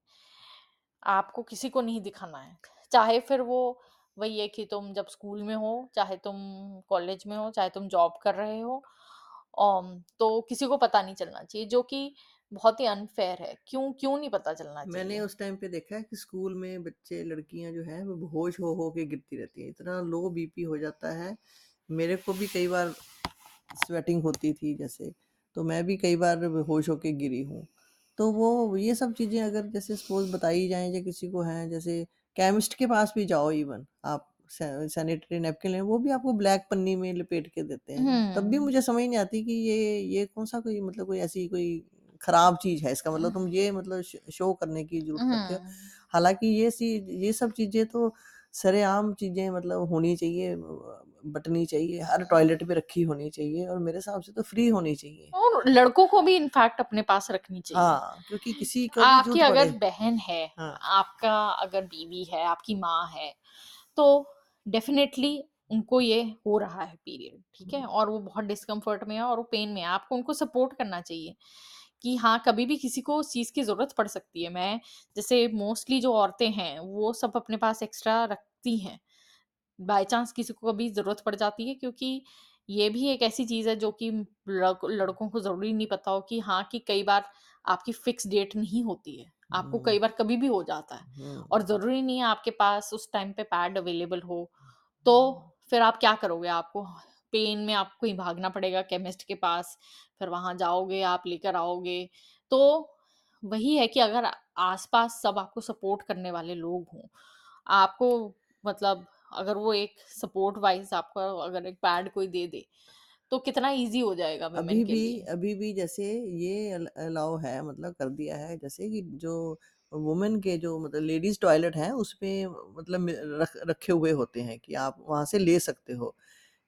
आपको किसी को नहीं दिखाना है। चाहे फिर वो वही है कि तुम जब स्कूल में हो चाहे तुम कॉलेज में हो चाहे तुम जॉब कर रहे हो अम, तो किसी को पता नहीं चलना चाहिए जो कि बहुत ही अनफेयर है। क्यों क्यों नहीं पता चलना मैंने चाहिए? उस टाइम पे देखा है कि स्कूल में बच्चे लड़कियाँ जो हैं वो बेहोश हो हो के गिरती रहती है। इतना लो बीपी हो जाता है मेरे को भी कई बार स्वेटिंग होती थी जैसे तो मैं भी कई बार बेहोश होके गिरी हूँ। तो वो ये सब चीज़ें अगर जैसे सपोज़ बताई जाएँ या किसी को हैं जैसे केमिस्ट के पास भी जाओ इवन आप सैनिटरी नैपकिन लें वो भी आपको ब्लैक पन्नी में लपेट के देते हैं। तब भी हम्म। मुझे समझ नहीं आती कि ये ये कौन सा कोई मतलब कोई ऐसी कोई खराब चीज़ है इसका मतलब तुम ये मतलब शो करने की ज़रूरत करते हो। हम्म। हालाँकि ये सी ये सब चीज़ें तो सरेआम चीज़ें मतलब होनी चाहिए बँटनी चाहिए, हर टॉयलेट पे रखी होनी चाहिए और मेरे हिसाब से तो फ्री होनी चाहिए। और लड़कों को भी इनफैक्ट अपने पास रखनी चाहिए। हाँ, क्योंकि किसी को आपकी अगर बहन है, हाँ। आपका अगर बीवी है, आपकी माँ है, तो डेफ़िनेटली उनको ये हो रहा है पीरियड, ठीक है? और वो बहुत डिस्कम्फ़र्ट में है और वो पेन में है, आपको उनको सपोर्ट करना चाहिए कि हाँ, कभी भी किसी को उस चीज़ की ज़रूरत पड़ सकती है। मैं जैसे मोस्टली जो औरतें हैं, वो सब अपने पास एक्स्ट्रा रखती हैं। बाय चांस किसी को कभी ज़रूरत पड़ जाती है क्योंकि ये भी एक ऐसी चीज़ है जो कि लड़क लड़कों को ज़रूरी नहीं पता हो कि हाँ, कि कई बार आपकी फ़िक्स डेट नहीं होती है। आपको हुँ। कई बार कभी भी हो जाता है हुँ। और ज़रूरी नहीं है आपके पास उस टाइम पे पैड अवेलेबल हो, तो फिर आप क्या करोगे? आपको पेन में आपको कहीं भागना पड़ेगा केमिस्ट के पास, फिर वहाँ जाओगे, आप लेकर आओगे। तो वही है कि अगर आस-पास सब आपको सपोर्ट करने वाले लोग हों, आपको मतलब अगर वो एक सपोर्ट वाइज़ आपको अगर एक पैड कोई दे दे, तो कितना इजी हो जाएगा वुमेन अभी के भी लिए। अभी भी जैसे ये अलाउ है मतलब कर दिया है जैसे कि जो वुमेन के जो मतलब लेडीज़ टॉयलेट हैं उसमें मतलब में रख रखे हुए होते हैं कि आप वहाँ से ले सकते हो।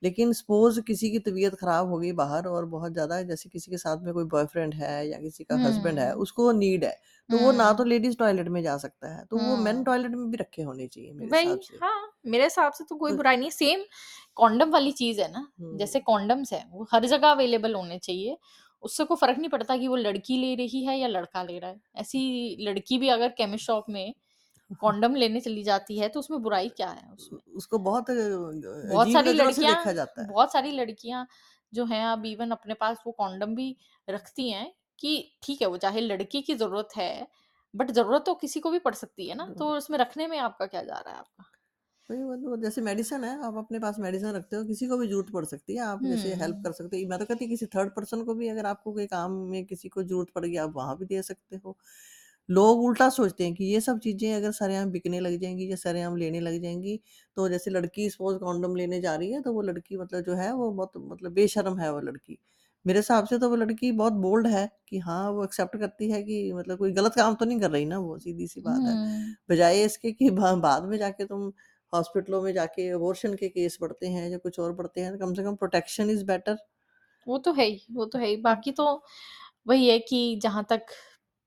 लेकिन सपोज़ किसी की तबीयत ख़राब हो गई बाहर और बहुत ज़्यादा जैसे किसी के साथ में कोई बॉयफ्रेंड है या किसी का हस्बैंड है, हुँ। उसको नीड है, तो वो ना तो लेडीज़ टॉयलेट में जा सकता है, तो वो मेन हुँ। टॉयलेट में भी रखे होने चाहिए मेरे हिसाब वही, से। हाँ, मेरे हिसाब से तो कोई तो बुराई नहीं सेम कॉन्डम वाली चीज़ है ना, हुँ। जैसे कॉन्डम्स है वो हर जगह अवेलेबल होने चाहिए। उससे कोई फ़र्क नहीं पड़ता कि वो लड़की ले रही है या लड़का ले रहा है। ऐसी लड़की भी अगर केमिस्ट शॉप में कॉन्डम लेने चली जाती है, तो उसमें बुराई क्या है उसमें? उसको बहुत बहुत सारी लड़कियाँ देखा जाता है। बहुत सारी लड़कियाँ जो हैं अब इवन अपने पास वो कॉन्डम भी रखती हैं कि ठीक है, वो चाहे लड़की की ज़रूरत है, बट ज़रूरत तो किसी को भी पड़ सकती है ना, तो तो उसमें रखने में आपका क्या जा रहा है आपका? मतलब जैसे मेडिसिन है, आप अपने पास मेडिसिन रखते हो, किसी को भी ज़रूरत पड़ सकती है, आप जैसे हेल्प कर सकते हो। मैं तो कहती किसी थर्ड पर्सन को भी अगर आपको कोई काम में किसी को ज़रूरत पड़ गई, आप वहाँ भी दे सकते हो। लोग उल्टा सोचते हैं कि ये सब चीज़ें अगर सरेआम बिकने लग जाएँगी या सरेआम लेने लग जाएँगी, तो जैसे लड़की सपोज़ कॉन्डोम लेने जा रही है, तो वो लड़की मतलब जो है वो बहुत मतलब बेशर्म है वो लड़की। मेरे हिसाब से तो वो लड़की बहुत बोल्ड है कि हाँ, वो एक्सेप्ट करती है कि मतलब कोई गलत काम तो नहीं कर रही ना वो, सीधी-सी बात है। हुँ। बजाए इसके कि ब बाद में जाके तुम हॉस्पिटलों में जाके अबॉर्शन के केस बढ़ते हैं या कुछ और बढ़ते हैं, तो कम से कम प्रोटेक्शन इज़ बेटर। वो तो है ही, वो तो है ही। बाकी तो वही है कि जहाँ तक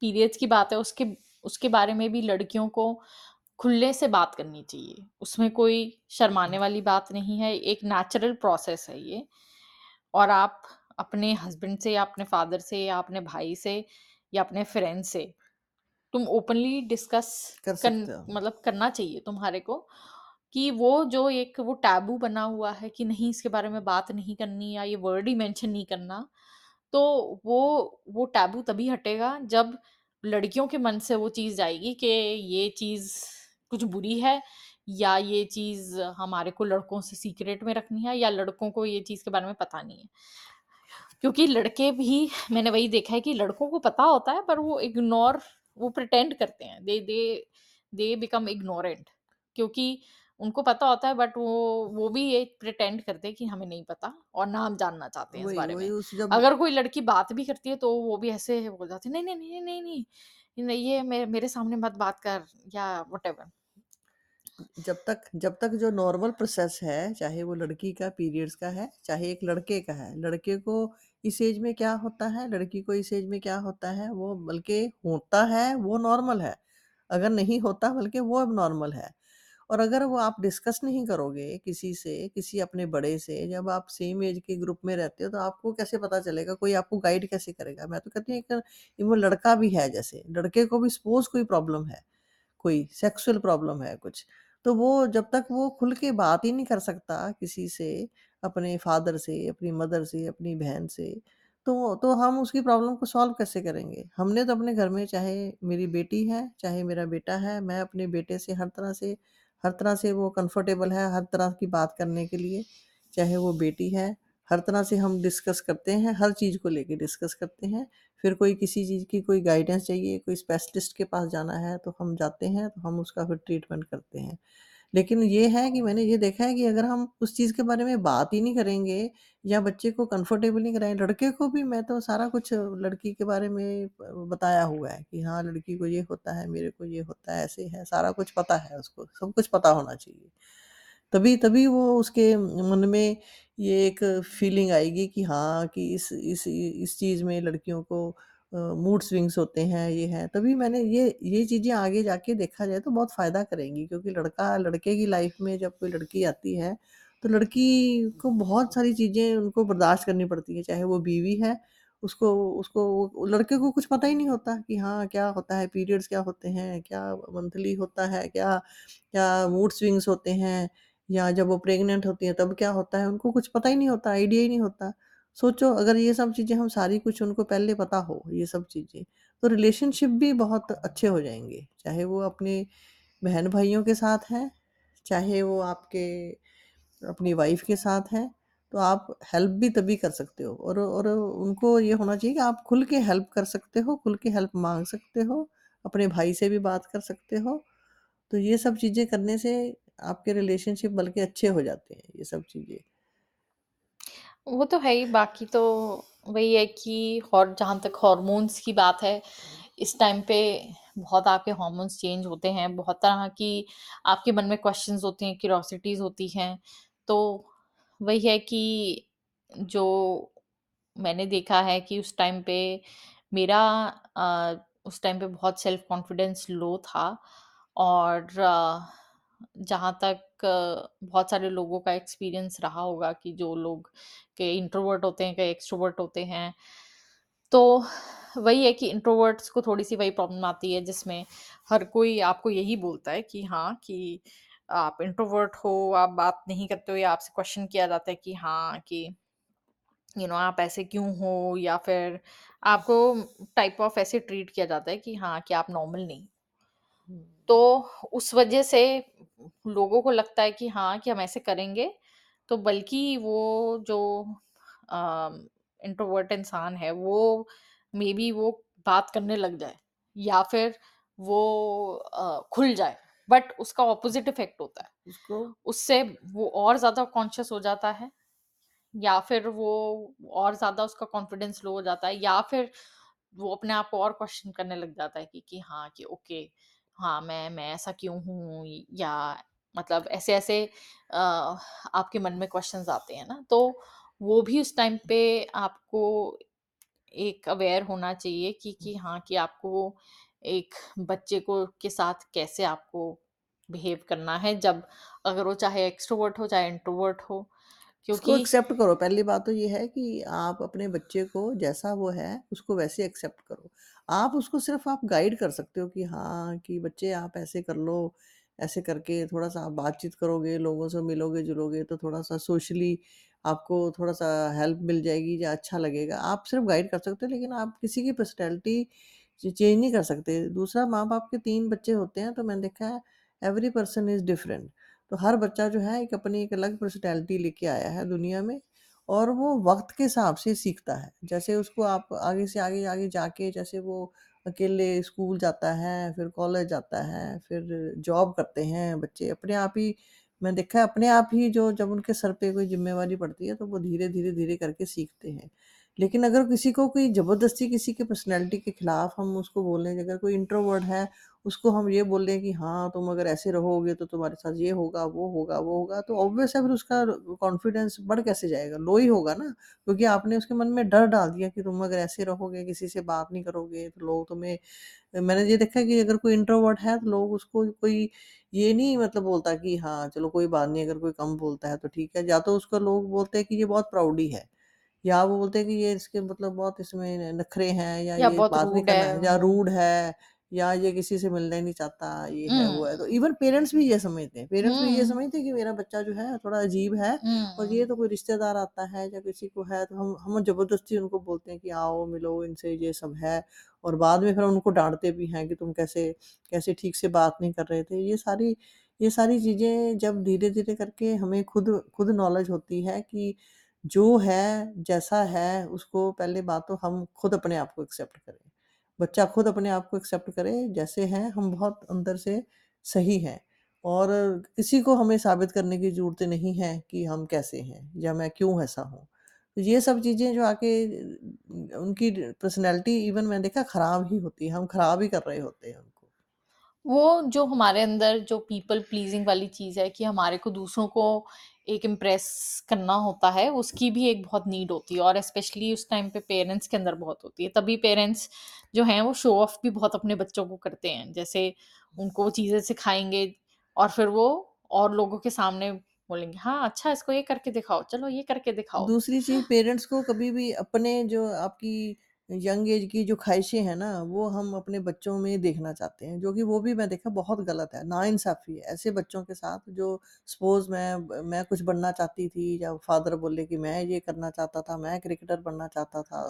पीरियड्स की बात है उसके उसके बारे में भी लड़कियों को खुले से बात करनी चाहिए। उसमें कोई शर्माने वाली बात नहीं है, एक नेचुरल प्रोसेस है ये और आप अपने हस्बैंड से या अपने फादर से या अपने भाई से या अपने फ्रेंड से तुम ओपनली डिस्कस कर हो। मतलब करना चाहिए तुम्हारे को कि वो जो एक वो टैबू बना हुआ है कि नहीं इसके बारे में बात नहीं करनी या ये वर्ड ही मेंशन नहीं करना, तो वो वो टैबू तभी हटेगा जब लड़कियों के मन से वो चीज़ जाएगी कि ये चीज़ कुछ बुरी है या ये चीज़ हमारे को लड़कों से सीक्रेट में रखनी है या लड़कों को ये चीज़ के बारे में पता नहीं है। क्योंकि लड़के भी, मैंने वही देखा है कि लड़कों को पता होता है पर वो इग्नोर वो प्रिटेंड करते हैं। दे दे दे बिकम इग्नोरेंट क्योंकि उनको पता होता है बट वो वो भी ये प्रिटेंड करते हैं कि हमें नहीं पता और ना हम जानना चाहते हैं इस वही, बारे वही में। उस जब अगर कोई लड़की बात भी करती है तो वो भी ऐसे हो जाती है, "नहीं, नहीं, नहीं, नहीं, नहीं, नहीं, ये मे मेरे सामने मत बात कर" या व्हाटएवर। जब तक जब तक जो नॉर्मल प्रोसेस है, चाहे वो लड़की का पीरियड्स का है, चाहे एक लड़के का है, लड़के को इस एज में क्या होता है, लड़की को इस एज में क्या होता है, वो बल्कि होता है वो नॉर्मल है। अगर नहीं होता बल्कि वो अब नॉर्मल है। और अगर वो आप डिस्कस नहीं करोगे किसी से, किसी अपने बड़े से, जब आप सेम एज के ग्रुप में रहते हो तो आपको कैसे पता चलेगा, कोई आपको गाइड कैसे करेगा? मैं तो कहती हूँ एक वो लड़का भी है जैसे, लड़के को भी सपोज़ कोई प्रॉब्लम है, कोई सेक्सुअल प्रॉब्लम है कुछ, तो वो जब तक वो खुल के बात ही नहीं कर सकता किसी से, अपने फादर से, अपनी मदर से, अपनी बहन से, तो तो हम उसकी प्रॉब्लम को सॉल्व कैसे करेंगे? हमने तो अपने घर में चाहे मेरी बेटी है, चाहे मेरा बेटा है, मैं अपने बेटे से हर तरह से हर तरह से वो कंफर्टेबल है, हर तरह की बात करने के लिए, चाहे वो बेटी है, हर तरह से हम डिस्कस करते हैं, हर चीज़ को लेके डिस्कस करते हैं। फिर कोई किसी चीज़ की कोई गाइडेंस चाहिए, कोई स्पेशलिस्ट के पास जाना है, तो हम जाते हैं, तो हम उसका फिर ट्रीटमेंट करते हैं। लेकिन ये है कि मैंने ये देखा है कि अगर हम उस चीज़ के बारे में बात ही नहीं करेंगे या बच्चे को कंफर्टेबल नहीं कराएँ लड़के को भी मैं तो सारा कुछ लड़की के बारे में बताया हुआ है कि हाँ, लड़की को ये होता है, मेरे को ये होता है, ऐसे है, सारा कुछ पता है उसको, सब कुछ पता होना चाहिए। तभी तभी वो उसके मन में ये एक फीलिंग आएगी कि हाँ, कि इस इस इस चीज़ में लड़कियों को मूड स्विंग्स होते हैं, ये है। तभी मैंने ये ये चीज़ें आगे जाके देखा जाए तो बहुत फ़ायदा करेंगी क्योंकि लड़का लड़के की लाइफ़ में जब कोई लड़की आती है, तो लड़की को बहुत सारी चीज़ें उनको बर्दाश्त करनी पड़ती हैं, चाहे वो बीवी है, उसको उसको लड़के को कुछ पता ही नहीं होता कि हाँ, क्या होता है, पीरियड्स क्या होते हैं, क्या मंथली होता है, क्या क्या मूड स्विंग्स होते हैं या जब वो प्रेग्नेंट होती हैं तब क्या होता है, उनको कुछ पता ही नहीं होता, आइडिया ही नहीं होता। सोचो अगर ये सब चीज़ें हम सारी कुछ उनको पहले पता हो ये सब चीज़ें, तो रिलेशनशिप भी बहुत अच्छे हो जाएँगे चाहे वो अपने बहन-भाइयों के साथ हैं, चाहे वो आपके अपनी वाइफ़ के साथ हैं, तो आप हेल्प भी तभी कर सकते हो और और उनको ये होना चाहिए कि आप खुल के हेल्प कर सकते हो, खुल के हेल्प मांग सकते हो, अपने भाई से भी बात कर सकते हो। तो ये सब चीज़ें करने से आपके रिलेशनशिप बल्कि अच्छे हो जाते हैं, ये सब चीज़ें। वो तो है ही, बाकी तो वही है कि और जहाँ तक हॉर्मोन्स की बात है, इस टाइम पे बहुत आपके हॉर्मोन्स चेंज होते हैं, बहुत तरह की आपके मन में क्वेश्चन्स होते हैं, क्यूरियोसिटीज़ होती हैं। तो वही है कि जो मैंने देखा है कि उस टाइम पे मेरा अ, उस टाइम पे बहुत सेल्फ कॉन्फिडेंस लो था और जहाँ तक बहुत सारे लोगों का एक्सपीरियंस रहा होगा कि जो लोग कई इंट्रोवर्ट होते हैं, कई एक्सट्रोवर्ट होते हैं। तो वही है कि इंट्रोवर्ट्स को थोड़ी-सी वही प्रॉब्लम आती है जिसमें हर कोई आपको यही बोलता है कि हाँ, कि आप इंट्रोवर्ट हो, आप बात नहीं करते हो या आपसे क्वेश्चन किया जाता है कि हाँ, कि यू नो आप ऐसे क्यों हो या फिर आपको टाइप ऑफ़ ऐसे ट्रीट किया जाता है कि हाँ, कि आप नॉर्मल नहीं। तो उस वजह से लोगों को लगता है कि हाँ, कि हम ऐसे करेंगे, तो बल्कि वो जो अ, इंट्रोवर्ट इंसान है, वो मेबी वो बात करने लग जाए या फिर वो अ, खुल जाए, बट उसका ऑपोज़िट इफ़ेक्ट होता है। उसको? उससे वो और ज़्यादा कॉन्शियस हो जाता है या फिर वो और ज़्यादा उसका कॉन्फिडेंस लो हो जाता है या फिर वो अपने आप को और क्वेश्चन करने लग जाता है कि कि हाँ कि ओके हाँ मैं मैं ऐसा क्यों हूँ या मतलब ऐसे-ऐसे अ, आपके मन में क्वेश्चंस आते हैं ना तो वो भी उस टाइम पे आपको एक अवेयर होना चाहिए कि कि हाँ कि आपको एक बच्चे को के साथ कैसे आपको बिहेव करना है जब अगर वो चाहे एक्सट्रोवर्ट हो चाहे इंट्रोवर्ट हो उसको क्योंकि एक्सेप्ट करो। पहली बात तो ये है कि आप अपने बच्चे को जैसा वो है, उसको वैसे एक्सेप्ट करो। आप उसको सिर्फ़ आप गाइड कर सकते हो कि हाँ, कि बच्चे आप ऐसे कर लो, ऐसे करके थोड़ा-सा आप बातचीत करोगे, लोगों से मिलोगे-जुलोगे तो थोड़ा-सा सोशली आपको थोड़ा-सा हेल्प मिल जाएगी या अच्छा लगेगा। आप सिर्फ़ गाइड कर सकते हो लेकिन आप किसी की पर्सनैलिटी चेंज नहीं कर सकते। दूसरा माँ-बाप के 3 बच्चे होते हैं तो मैंने देखा है एवरी पर्सन इज़ डिफरेंट। तो हर बच्चा जो है एक अपनी एक अलग पर्सनैलिटी लेके आया है दुनिया में और वो वक़्त के हिसाब से सीखता है। जैसे उसको आप आगे से आगे, आगे जाके जैसे वो अकेले स्कूल जाता है, फिर कॉलेज जाता है, फिर जॉब करते हैं बच्चे अपने आप ही मैं देखा है अपने आप ही जो जब उनके सर पे कोई ज़िम्मेवारी पड़ती है तो वो धीरे, धीरे, धीरे करके सीखते हैं। लेकिन अगर किसी को कोई ज़बरदस्ती किसी की पर्सनैलिटी के खिलाफ हम उसको बोलें अगर कोई इंट्रोवर्ड है उसको हम ये बोल दें कि हाँ, तुम अगर ऐसे रहोगे तो तुम्हारे साथ ये होगा, वो होगा, वो होगा, तो ऑब्वियस है फिर उसका कॉन्फिडेंस बढ़ कैसे जाएगा? लो ही होगा ना, क्योंकि आपने उसके मन में डर डाल दिया कि तुम अगर ऐसे रहोगे, किसी से बात नहीं करोगे, तो लोग तुम्हें मैंने ये देखा कि अगर कोई इंट्रोवर्ट है, तो लोग उसको कोई ये नहीं मतलब बोलता कि हाँ, चलो कोई बात नहीं, अगर कोई कम बोलता है तो ठीक है, या तो उसको लोग बोलते हैं कि ये बहुत प्राउडी है। या वो बोलते हैं कि ये इसके मतलब बहुत इसमें नखरे हैं या या ये बहुत बात नहीं रूड करना है है या रूड है या ये किसी से मिलना ही नहीं चाहता, ये है, वो है। तो इवन पेरेंट्स भी ये समझते हैं, पेरेंट्स भी ये हुँ, समझते हैं कि मेरा बच्चा जो है थोड़ा अजीब है और ये तो कोई रिश्तेदार आता है या किसी को है तो हम हम ज़बरदस्ती उनको बोलते हैं कि आओ, मिलो, इनसे ये सब है और बाद में फिर हम उनको डाँटते भी हैं कि तुम कैसे कैसे ठीक से बात नहीं कर रहे थे। ये सारी ये सारी चीज़ें जब धीरे-धीरे करके हमें खुद खुद नॉलेज होती है कि जो है, जैसा है, उसको पहली बात तो हम खुद अपने आप को एक्सेप्ट करें। बच्चा खुद अपने आप को एक्सेप्ट करे, जैसे हैं, हम बहुत अंदर से सही हैं और किसी को हमें साबित करने की ज़रूरत नहीं है कि हम कैसे हैं या मैं क्यों ऐसा हूँ। तो ये सब चीज़ें जो आके उनकी पर्सनैलिटी इवन मैंने देखा खराब ही होती है, हम खराब ही कर रहे होते हैं उनको। वो जो हमारे अंदर जो पीपल प्लीज़िंग वाली चीज़ है कि हमारे को दूसरों को एक इम्प्रेस करना होता है, उसकी भी एक बहुत नीड होती है और स्पेशली उस टाइम पे पेरेंट्स के अंदर बहुत होती है। तभी पेरेंट्स जो हैं वो शो ऑफ़ भी बहुत अपने बच्चों को करते हैं। जैसे उनको वो चीज़ें सिखाएँगे और फिर वो और लोगों के सामने बोलेंगे, "हाँ, अच्छा इसको ये करके दिखाओ, चलो ये करके दिखाओ।" दूसरी चीज़ पेरेंट्स को कभी भी अपने जो आपकी यंग एज की जो ख़्वाहिशें हैं ना, वो हम अपने बच्चों में देखना चाहते हैं, जो कि वो भी मैं देखा बहुत गलत है, नाइंसाफ़ी है। ऐसे बच्चों के साथ जो सपोज़ मैं मैं कुछ बनना चाहती थी या फ़ादर बोले कि मैं ये करना चाहता था, मैं क्रिकेटर बनना चाहता था,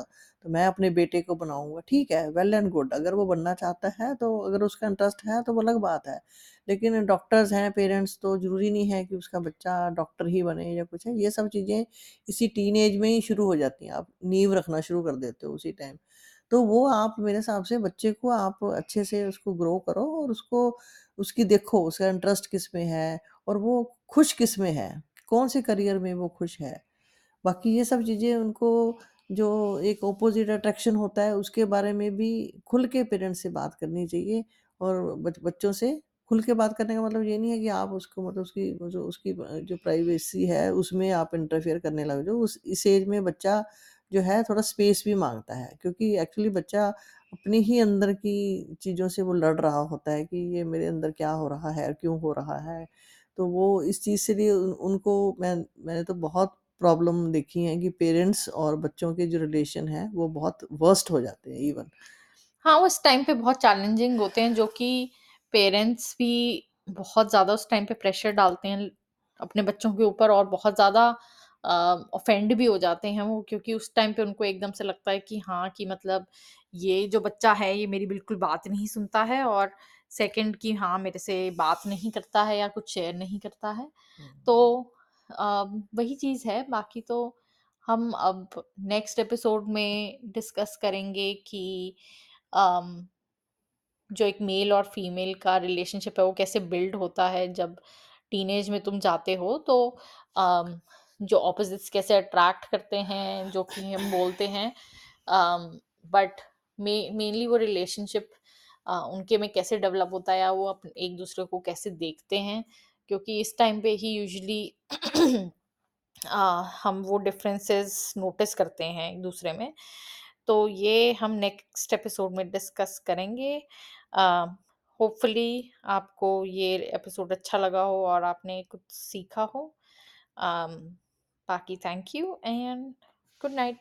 तो मैं अपने बेटे को बनाऊँगा। ठीक है, वेल एंड गुड अगर वो बनना चाहता है तो अगर उसका इंटरेस्ट है तो वो अलग बात है। लेकिन डॉक्टर्स हैं पेरेंट्स तो ज़रूरी नहीं है कि उसका बच्चा डॉक्टर ही बने या कुछ है, ये सब चीज़ें इसी टीनेज में ही शुरू हो जाती हैं, आप नींव रखना शुरू कर देते हो उसी टाइम। तो वो आप मेरे हिसाब से बच्चे को आप अच्छे से उसको ग्रो करो और उसको उसकी देखो उसका इंटरेस्ट किसमें है और वो खुश किसमें है, कौन से करियर में वो खुश है। बाकी ये सब चीज़ें उनको जो एक अपोज़िट अट्रैक्शन होता है, उसके बारे में भी खुल के पेरेंट्स से बात करनी चाहिए और बच बच्चों से खुल के बात करने का मतलब ये नहीं है कि आप उसको मतलब उसकी जो उसकी जो प्राइवेसी है, उसमें आप इंटरफेयर करने लग जाओ। उस इस एज में बच्चा जो है थोड़ा स्पेस भी माँगता है क्योंकि एक्चुअली बच्चा अपने ही अंदर की चीज़ों से वो लड़ रहा होता है कि ये मेरे अंदर क्या हो रहा है, क्यों हो रहा है। तो वो इस चीज़ से लिए उन उनको मैं मैंने तो बहुत प्रॉब्लम देखी है कि पेरेंट्स और बच्चों के जो रिलेशन है वो बहुत वर्स्ट हो जाते हैं इवन। हाँ, उस टाइम पे बहुत चैलेंजिंग होते हैं जो कि पेरेंट्स भी बहुत ज़्यादा उस टाइम पे प्रेशर डालते हैं अपने बच्चों के ऊपर और बहुत ज़्यादा ऑफेंड भी हो जाते हैं वो क्योंकि उस टाइम पे उनको एकदम से लगता है कि हाँ, कि मतलब ये जो बच्चा है ये मेरी बिल्कुल बात नहीं सुनता है और सेकंड कि हाँ, मेरे से बात नहीं करता है या कुछ शेयर नहीं करता है। तो अ, वही चीज़ है बाकी तो हम अब नेक्स्ट एपिसोड में डिस्कस करेंगे कि जो एक मेल और फीमेल का रिलेशनशिप है वो कैसे बिल्ड होता है जब टीनेज में तुम जाते हो? तो अम, जो ऑपोजिट्स कैसे अट्रैक्ट करते हैं जो कि हम [LAUGHS] बोलते हैं बट मेनली वो रिलेशनशिप उनके में कैसे डेवलप होता है या वो अपन एक दूसरे को कैसे देखते हैं? क्योंकि इस टाइम पे ही यूजुअली [CLEARS THROAT] अ, हम वो डिफरेंसेस नोटिस करते हैं एक दूसरे में। तो ये हम नेक्स्ट एपिसोड में डिस्कस करेंगे। होपफुली आपको ये एपिसोड अच्छा लगा हो और आपने कुछ सीखा हो। um, बाकी thank you and good night